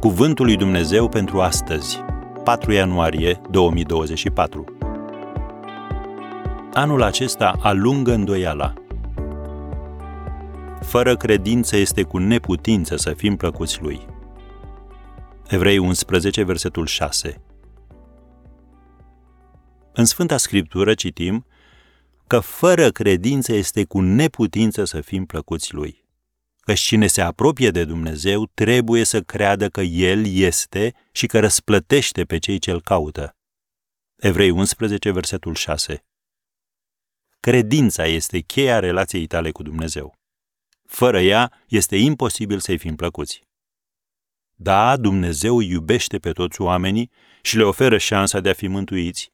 Cuvântul lui Dumnezeu pentru astăzi, 4 ianuarie 2024. Anul acesta alungă îndoiala. Fără credință este cu neputință să fim plăcuți lui. Evrei 11, versetul 6. În Sfânta Scriptură citim că fără credință este cu neputință să fim plăcuți lui. Căci cine se apropie de Dumnezeu trebuie să creadă că El este și că răsplătește pe cei ce îl caută. Evrei 11, versetul 6. Credința este cheia relației tale cu Dumnezeu. Fără ea, este imposibil să-i fim plăcuți. Da, Dumnezeu iubește pe toți oamenii și le oferă șansa de a fi mântuiți,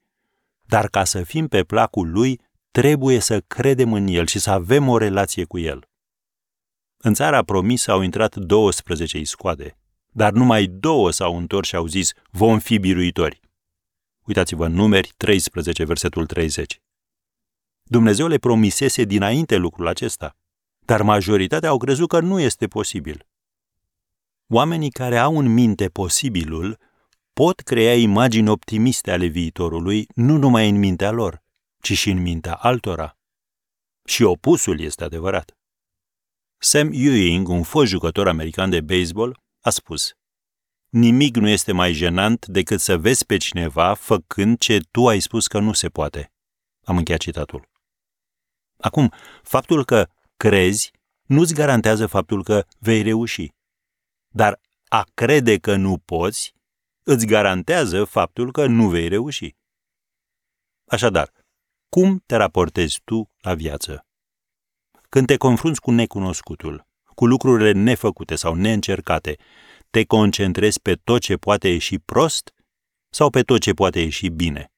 dar ca să fim pe placul Lui, trebuie să credem în El și să avem o relație cu El. În țara promisă au intrat 12 iscoade, dar numai două s-au întors și au zis, vom fi biruitori. Uitați-vă în numeri 13, versetul 30. Dumnezeu le promisese dinainte lucrul acesta, dar majoritatea au crezut că nu este posibil. Oamenii care au în minte posibilul pot crea imagini optimiste ale viitorului nu numai în mintea lor, ci și în mintea altora. Și opusul este adevărat. Sam Ewing, un fost jucător american de baseball, a spus Nimic nu este mai jenant decât să vezi pe cineva făcând ce tu ai spus că nu se poate. Am încheiat citatul. Acum, faptul că crezi nu-ți garantează faptul că vei reuși. Dar a crede că nu poți îți garantează faptul că nu vei reuși. Așadar, cum te raportezi tu la viață? Când te confrunți cu necunoscutul, cu lucrurile nefăcute sau neîncercate, te concentrezi pe tot ce poate ieși prost sau pe tot ce poate ieși bine?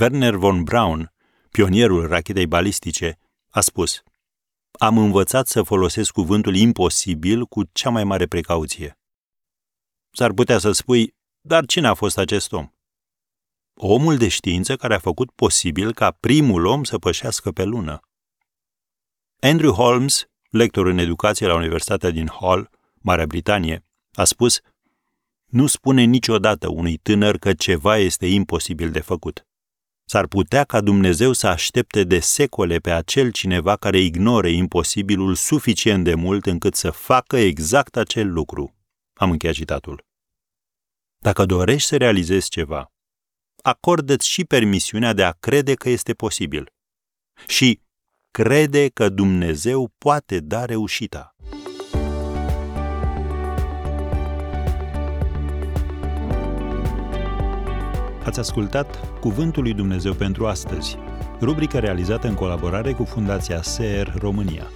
Werner von Braun, pionierul rachetei balistice, a spus Am învățat să folosesc cuvântul imposibil cu cea mai mare precauție. S-ar putea să spui, dar cine a fost acest om? Omul de știință care a făcut posibil ca primul om să pășească pe lună. Andrew Holmes, lector în educație la Universitatea din Hull, Marea Britanie, a spus Nu spune niciodată unui tânăr că ceva este imposibil de făcut. S-ar putea ca Dumnezeu să aștepte de secole pe acel cineva care ignore imposibilul suficient de mult încât să facă exact acel lucru. Am încheiat citatul. Dacă dorești să realizezi ceva, acordă-ți și permisiunea de a crede că este posibil. Și crede că Dumnezeu poate da reușita. Ați ascultat Cuvântul lui Dumnezeu pentru astăzi, rubrica realizată în colaborare cu Fundația SER România.